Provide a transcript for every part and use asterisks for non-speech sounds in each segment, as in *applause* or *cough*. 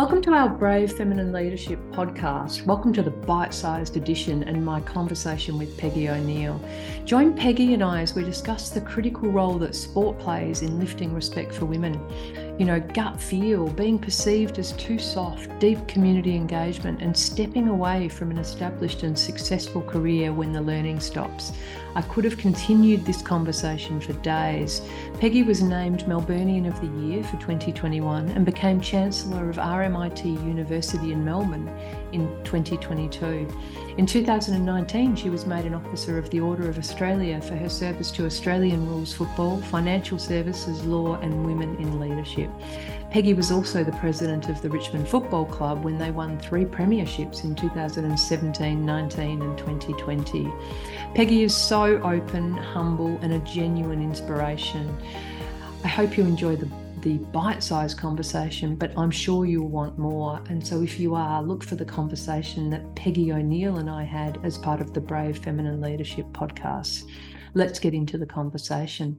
Welcome to our Brave Feminine Leadership podcast. Welcome to the bite sized edition and my conversation with Peggy O'Neill. Join Peggy and I as we discuss the critical role that sport plays in lifting respect for women. You know, gut feel, being perceived as too soft, deep community engagement, and stepping away from an established and successful career when the learning stops. I could have continued this conversation for days. Peggy was named Melburnian of the Year for 2021 and became Chancellor of RMIT University in Melbourne in 2022. In 2019, she was made an Officer of the Order of Australia for her service to Australian rules football, financial services, law, and women in leadership. Peggy was also the president of the Richmond Football Club when they won three premierships in 2017, 19, and 2020. Peggy is so open, humble, and a genuine inspiration. I hope you enjoy the the bite sized conversation, but I'm sure you'll want more. And so, if you are, look for the conversation that Peggy O'Neill and I had as part of the Brave Feminine Leadership podcast. Let's get into the conversation.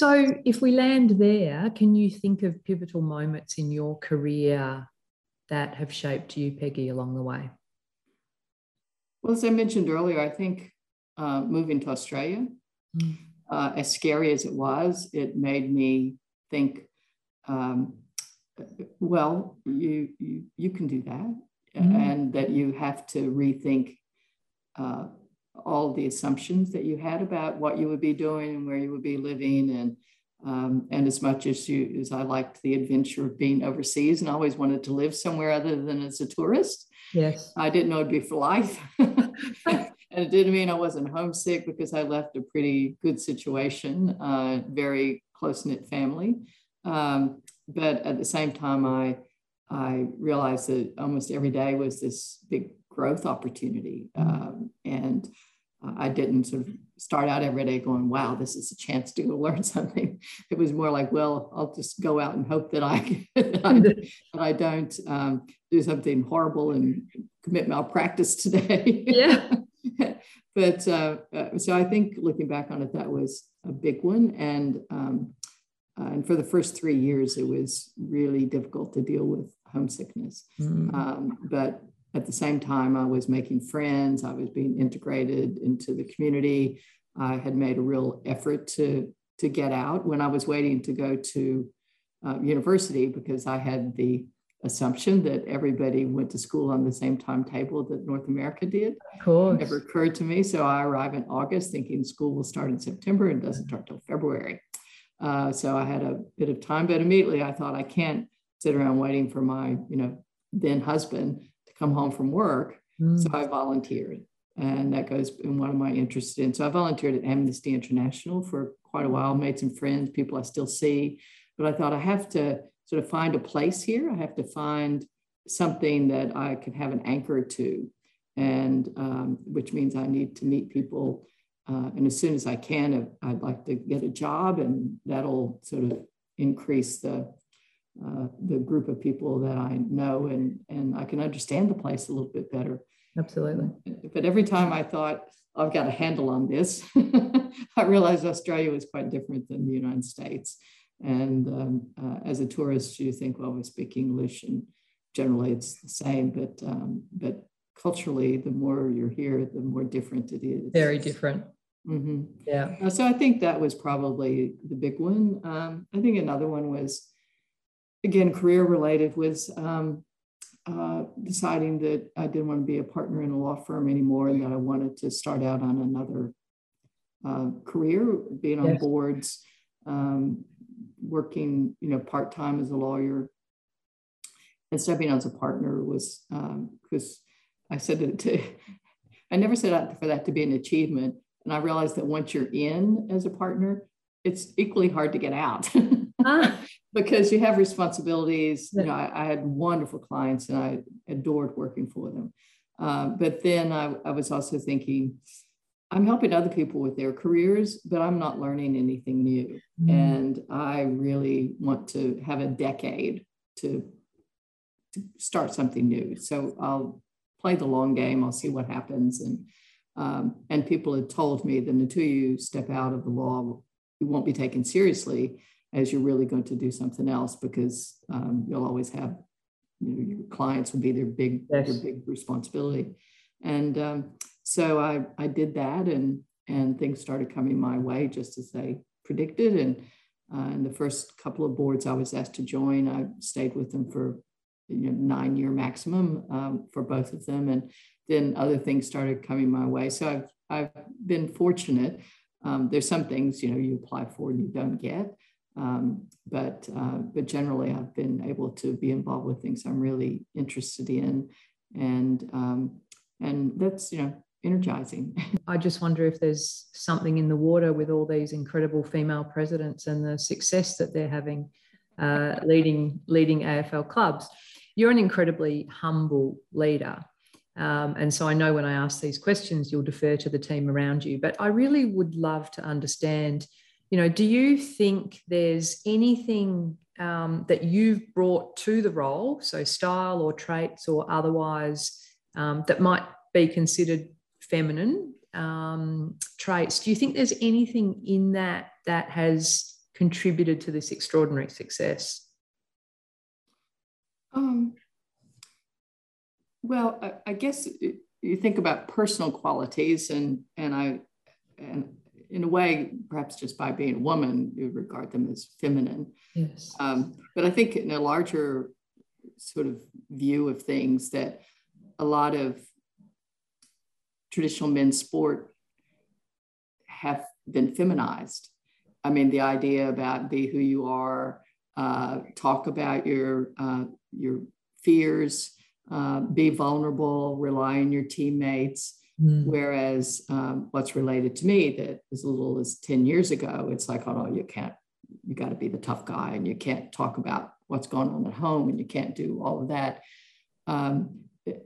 So, if we land there, can you think of pivotal moments in your career that have shaped you, Peggy, along the way? Well, as I mentioned earlier, I think uh, moving to Australia, mm. uh, as scary as it was, it made me think, um, well, you, you, you can do that, mm. and that you have to rethink uh, all the assumptions that you had about what you would be doing and where you would be living and um, and as much as you as I liked the adventure of being overseas and always wanted to live somewhere other than as a tourist, Yes. I didn't know it'd be for life. *laughs* and it didn't mean I wasn't homesick because I left a pretty good situation, uh, very close knit family. Um, but at the same time, I I realized that almost every day was this big growth opportunity, um, and I didn't sort of start out every day going, wow, this is a chance to *laughs* learn something. It was more like, well, I'll just go out and hope that I, *laughs* that I, that I don't um, do something horrible and commit malpractice today. Yeah. *laughs* but uh, uh, so I think looking back on it, that was a big one. And, um, uh, and for the first three years, it was really difficult to deal with homesickness. Mm. Um, but at the same time, I was making friends, I was being integrated into the community. I had made a real effort to, to get out when I was waiting to go to uh, university because I had the assumption that everybody went to school on the same timetable that North America did. Of course. It never occurred to me. So I arrive in August thinking school will start in September and doesn't start till February. Uh, so I had a bit of time, but immediately I thought I can't sit around waiting for my, you know, then husband come home from work. Mm. So I volunteered. And that goes in one of my interests in. So I volunteered at Amnesty International for quite a while, made some friends, people I still see. But I thought I have to sort of find a place here. I have to find something that I can have an anchor to, and um, which means I need to meet people. Uh, and as soon as I can, I'd like to get a job, and that'll sort of increase the uh, the group of people that I know and, and I can understand the place a little bit better. Absolutely. But every time I thought, I've got a handle on this, *laughs* I realized Australia was quite different than the United States. And um, uh, as a tourist, you think, well, we speak English and generally it's the same, but, um, but culturally, the more you're here, the more different it is. Very different. Mm-hmm. Yeah. Uh, so I think that was probably the big one. Um, I think another one was again, career related was um, uh, deciding that I didn't want to be a partner in a law firm anymore and that I wanted to start out on another uh, career, being on yes. boards, um, working, you know, part time as a lawyer. And stepping out as a partner was because um, I said to, I never set out for that to be an achievement. And I realized that once you're in as a partner, it's equally hard to get out. ah *laughs* because you have responsibilities. You know, I, I, had wonderful clients and I adored working for them. Uh, but then I, I, was also thinking, I'm helping other people with their careers, but I'm not learning anything new. Mm. And I really want to have a decade to, to start something new. So I'll play the long game. I'll see what happens. And um, and people had told me that until you step out of the law, you won't be taken seriously as you're really going to do something else because um, you'll always have you know, your clients will be their big yes. their big responsibility. And um, so I, I did that and and things started coming my way just as they predicted. And uh, in the first couple of boards I was asked to join I stayed with them for you know, nine year maximum um, for both of them. And then other things started coming my way. So I've, I've been fortunate. Um, there's some things you know you apply for and you don't get um, but uh, but generally, I've been able to be involved with things I'm really interested in, and um, and that's you know energizing. *laughs* I just wonder if there's something in the water with all these incredible female presidents and the success that they're having, uh, leading leading AFL clubs. You're an incredibly humble leader. Um, and so I know when I ask these questions, you'll defer to the team around you. But I really would love to understand you know do you think there's anything um, that you've brought to the role so style or traits or otherwise um, that might be considered feminine um, traits? Do you think there's anything in that that has contributed to this extraordinary success? Um, well I, I guess you think about personal qualities and and i and in a way, perhaps just by being a woman, you regard them as feminine. Yes. Um, but I think in a larger sort of view of things, that a lot of traditional men's sport have been feminized. I mean, the idea about be who you are, uh, talk about your uh, your fears, uh, be vulnerable, rely on your teammates. Mm. Whereas um, what's related to me that as little as 10 years ago, it's like, oh no, you can't, you got to be the tough guy and you can't talk about what's going on at home and you can't do all of that. Um,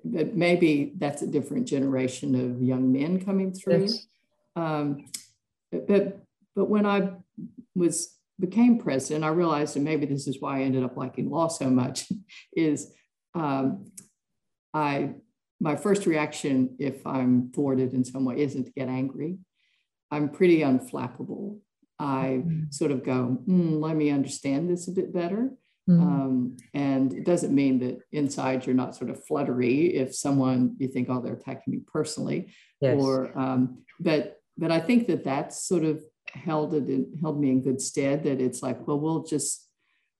but maybe that's a different generation of young men coming through. Yes. Um, but but when I was became president, I realized, and maybe this is why I ended up liking law so much, *laughs* is um, I my first reaction, if I'm thwarted in some way, isn't to get angry. I'm pretty unflappable. I mm-hmm. sort of go, mm, let me understand this a bit better. Mm-hmm. Um, and it doesn't mean that inside you're not sort of fluttery if someone you think, oh, they're attacking me personally. Yes. Or, um, but, but I think that that's sort of held it in, held me in good stead. That it's like, well, we'll just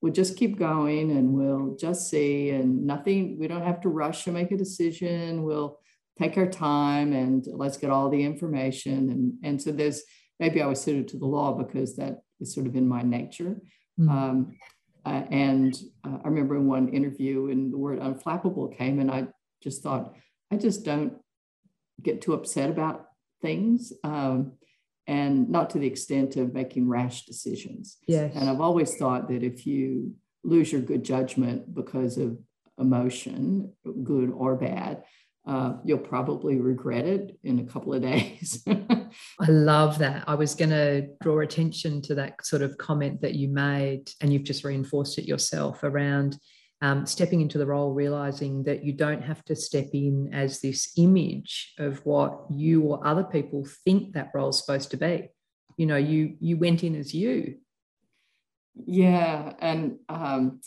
we'll just keep going and we'll just see and nothing we don't have to rush to make a decision. We'll take our time and let's get all the information. And and so there's maybe i was suited to the law because that is sort of in my nature. Mm-hmm. um, uh, and uh, i remember in one interview and the word unflappable came and i just thought i just don't get too upset about things. Um, and not to the extent of making rash decisions. Yes. And I've always thought that if you lose your good judgment because of emotion, good or bad, uh, you'll probably regret it in a couple of days. *laughs* I love that. I was going to draw attention to that sort of comment that you made, and you've just reinforced it yourself around um, stepping into the role, realizing that you don't have to step in as this image of what you or other people think that role is supposed to be. You know, you you went in as you. Yeah, and um,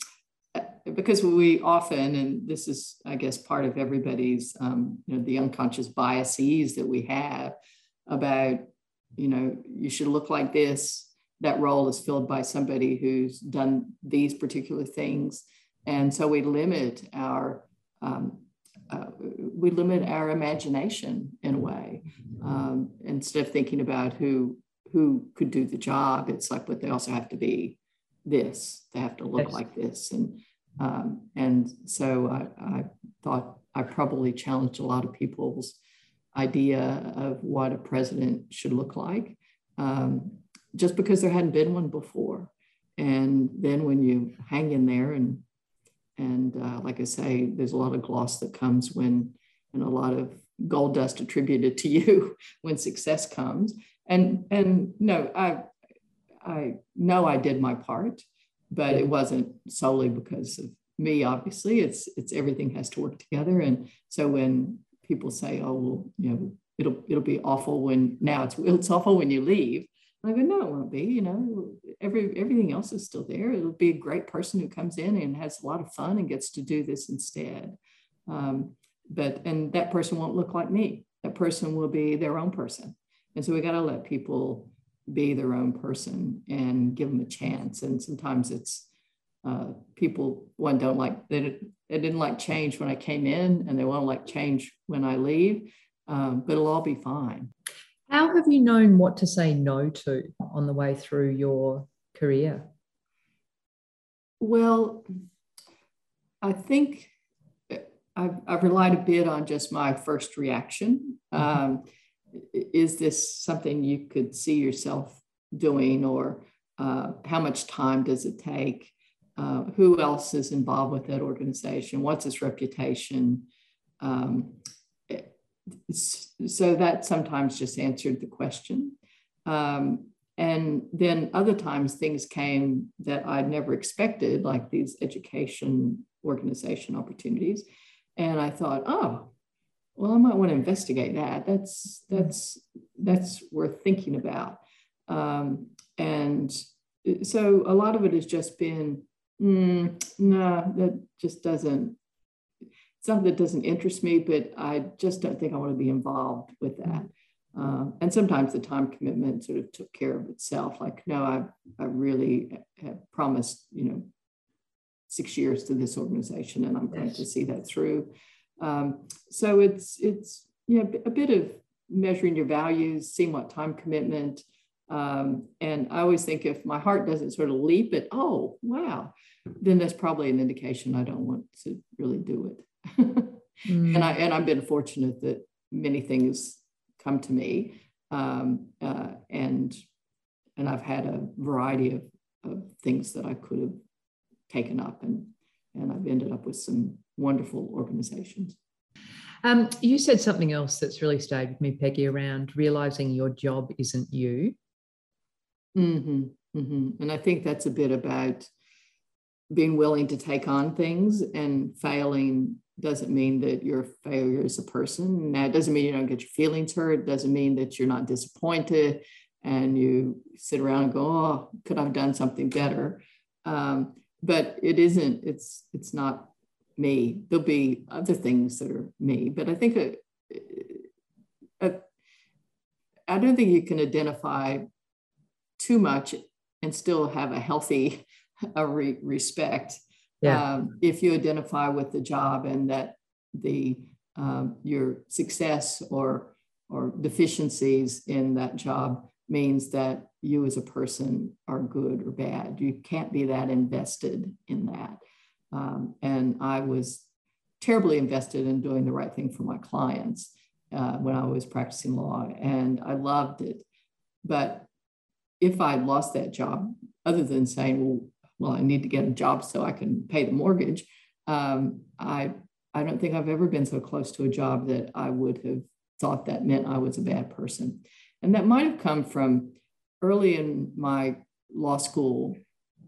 because we often, and this is, I guess, part of everybody's, um, you know, the unconscious biases that we have about, you know, you should look like this. That role is filled by somebody who's done these particular things and so we limit our um, uh, we limit our imagination in a way um, instead of thinking about who who could do the job. It's like but they also have to be this. They have to look like this. And um, and so I, I, thought i probably challenged a lot of people's idea of what a president should look like um, just because there hadn't been one before. And then when you hang in there and and uh, like I say, there's a lot of gloss that comes when, and a lot of gold dust attributed to *laughs* you when success comes. And and no, I I know I did my part, but it wasn't solely because of me. Obviously, it's it's everything has to work together. And so when people say, "Oh, well, you know, it'll it'll be awful when now it's *laughs* it's awful when you leave," I go, no, it won't be. You know, every everything else is still there. It'll be a great person who comes in and has a lot of fun and gets to do this instead. Um, but and that person won't look like me. That person will be their own person. And so we got to let people be their own person and give them a chance. And sometimes it's uh, people one don't like they, they didn't like change when I came in, and they won't like change when I leave. Um, but it'll all be fine. How have you known what to say no to on the way through your career? Well, I think I've, I've relied a bit on just my first reaction. Mm-hmm. Um, is this something you could see yourself doing, or uh, how much time does it take? Uh, who else is involved with that organization? What's its reputation? Um, so that sometimes just answered the question. Um, and then other times things came that I'd never expected, like these education organization opportunities. And I thought, oh, well, I might want to investigate that. That's that's that's worth thinking about. Um, and so a lot of it has just been, mm, no, that just doesn't something that doesn't interest me, but I just don't think I want to be involved with that. Um, and sometimes the time commitment sort of took care of itself. Like, no, I, I really have promised, you know, six years to this organization, and I'm going to see that through. Um, so it's it's you know a bit of measuring your values, seeing what time commitment. Um, and I always think if my heart doesn't sort of leap at, oh wow, then that's probably an indication I don't want to really do it mm. *laughs* and I and I've been fortunate that many things come to me, um, uh, and and I've had a variety of, of things that I could have taken up, and and I've ended up with some wonderful organizations. Um, you said something else that's really stayed with me, Peggy, around realizing your job isn't you. Mm-hmm, mm-hmm. And I think that's a bit about being willing to take on things and failing doesn't mean that you're a failure as a person. Now, it doesn't mean you don't get your feelings hurt. It doesn't mean that you're not disappointed and you sit around and go, oh, could I have done something better? Um, but it isn't, it's, it's not me. There'll be other things that are me, but I think a, a, I don't think you can identify too much and still have a healthy a re- respect yeah. Um, if you identify with the job and that the um, your success or or deficiencies in that job means that you as a person are good or bad. You can't be that invested in that. Um, and I was terribly invested in doing the right thing for my clients uh, when I was practicing law, and I loved it. But if I lost that job, other than saying, well, well, I need to get a job so I can pay the mortgage. Um, I I don't think I've ever been so close to a job that I would have thought that meant I was a bad person. And that might have come from early in my law school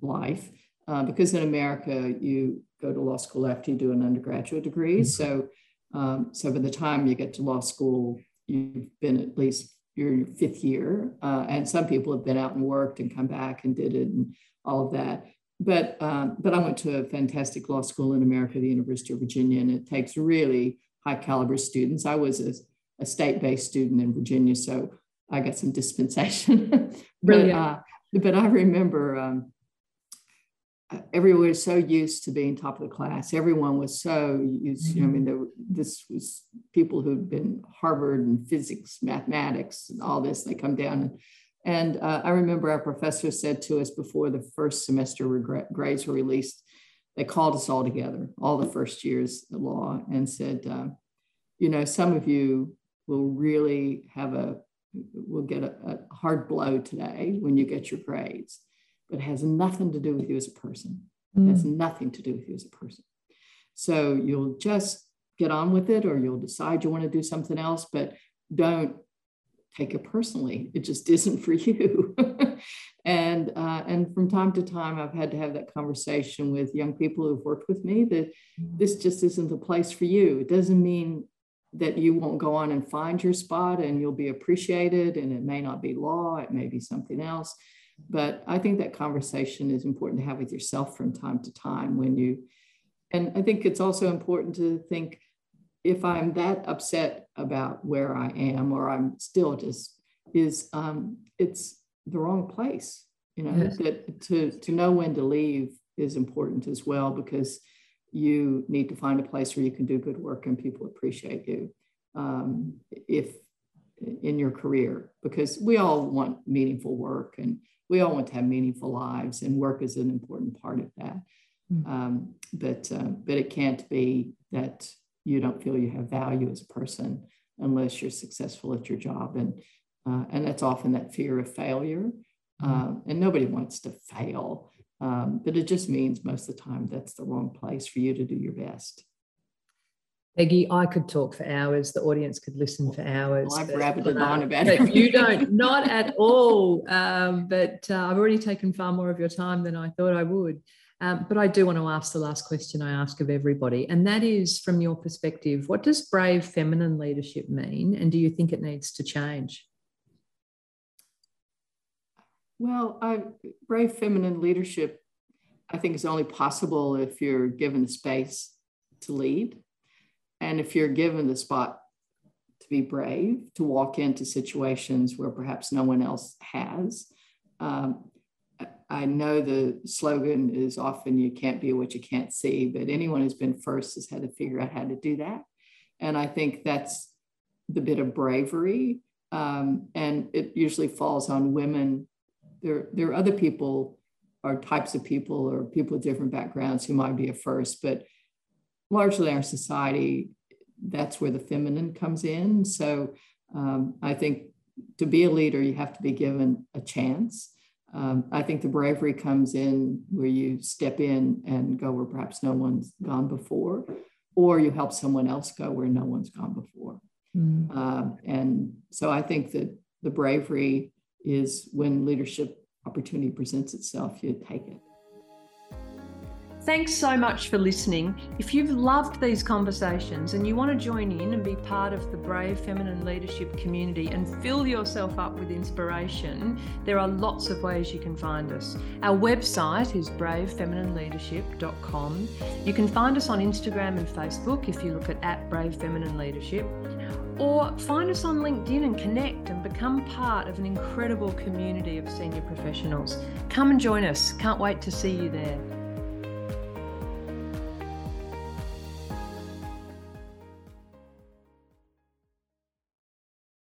life, uh, because in America, you go to law school after you do an undergraduate degree. Mm-hmm. So, um, so by the time you get to law school, you've been at least your fifth year. Uh, and some people have been out and worked and come back and did it and all of that but um, but I went to a fantastic law school in America, the University of Virginia, and it takes really high caliber students. I was a, a state based student in Virginia, so I got some dispensation. *laughs* but, uh, but I remember um, everyone was so used to being top of the class. Everyone was so used. You know, I mean, there, this was people who'd been Harvard and physics, mathematics, and all this. They come down and and uh, I remember our professor said to us before the first semester grades were released, they called us all together, all the first years of law, and said, uh, you know, some of you will really have a, will get a, a hard blow today when you get your grades, but it has nothing to do with you as a person. It has mm. nothing to do with you as a person. So you'll just get on with it or you'll decide you want to do something else, but don't take it personally. It just isn't for you. *laughs* and uh, and from time to time, I've had to have that conversation with young people who've worked with me that this just isn't the place for you. It doesn't mean that you won't go on and find your spot and you'll be appreciated and it may not be law it may be something else but i think that conversation is important to have with yourself from time to time when you and i think it's also important to think if i'm that upset about where i am or i'm still just is um, it's the wrong place you know yes. that to to know when to leave is important as well because you need to find a place where you can do good work and people appreciate you um, if in your career because we all want meaningful work and we all want to have meaningful lives and work is an important part of that mm-hmm. um, but uh, but it can't be that you don't feel you have value as a person unless you're successful at your job and uh, and that's often that fear of failure mm-hmm. and nobody wants to fail um, but it just means most of the time that's the wrong place for you to do your best. Peggy, I could talk for hours. The audience could listen for hours. Well, I've rabbited on about it. You don't, *laughs* not at all. Um, but uh, I've already taken far more of your time than I thought I would. Um, but I do want to ask the last question I ask of everybody, and that is from your perspective, what does brave feminine leadership mean? And do you think it needs to change? Well, I, brave feminine leadership, I think, is only possible if you're given the space to lead. And if you're given the spot to be brave, to walk into situations where perhaps no one else has. Um, I know the slogan is often you can't be what you can't see, but anyone who's been first has had to figure out how to do that. And I think that's the bit of bravery. Um, and it usually falls on women there, there are other people or types of people or people with different backgrounds who might be a first, but largely our society, that's where the feminine comes in. So um, I think to be a leader, you have to be given a chance. Um, I think the bravery comes in where you step in and go where perhaps no one's gone before, or you help someone else go where no one's gone before. Mm. Um, and so I think that the bravery is when leadership opportunity presents itself, you take it. Thanks so much for listening. If you've loved these conversations and you want to join in and be part of the Brave Feminine Leadership community and fill yourself up with inspiration, there are lots of ways you can find us. Our website is bravefeminineleadership.com. You can find us on Instagram and Facebook if you look at, at Brave Feminine Leadership or find us on LinkedIn and connect and become part of an incredible community of senior professionals. Come and join us. Can't wait to see you there.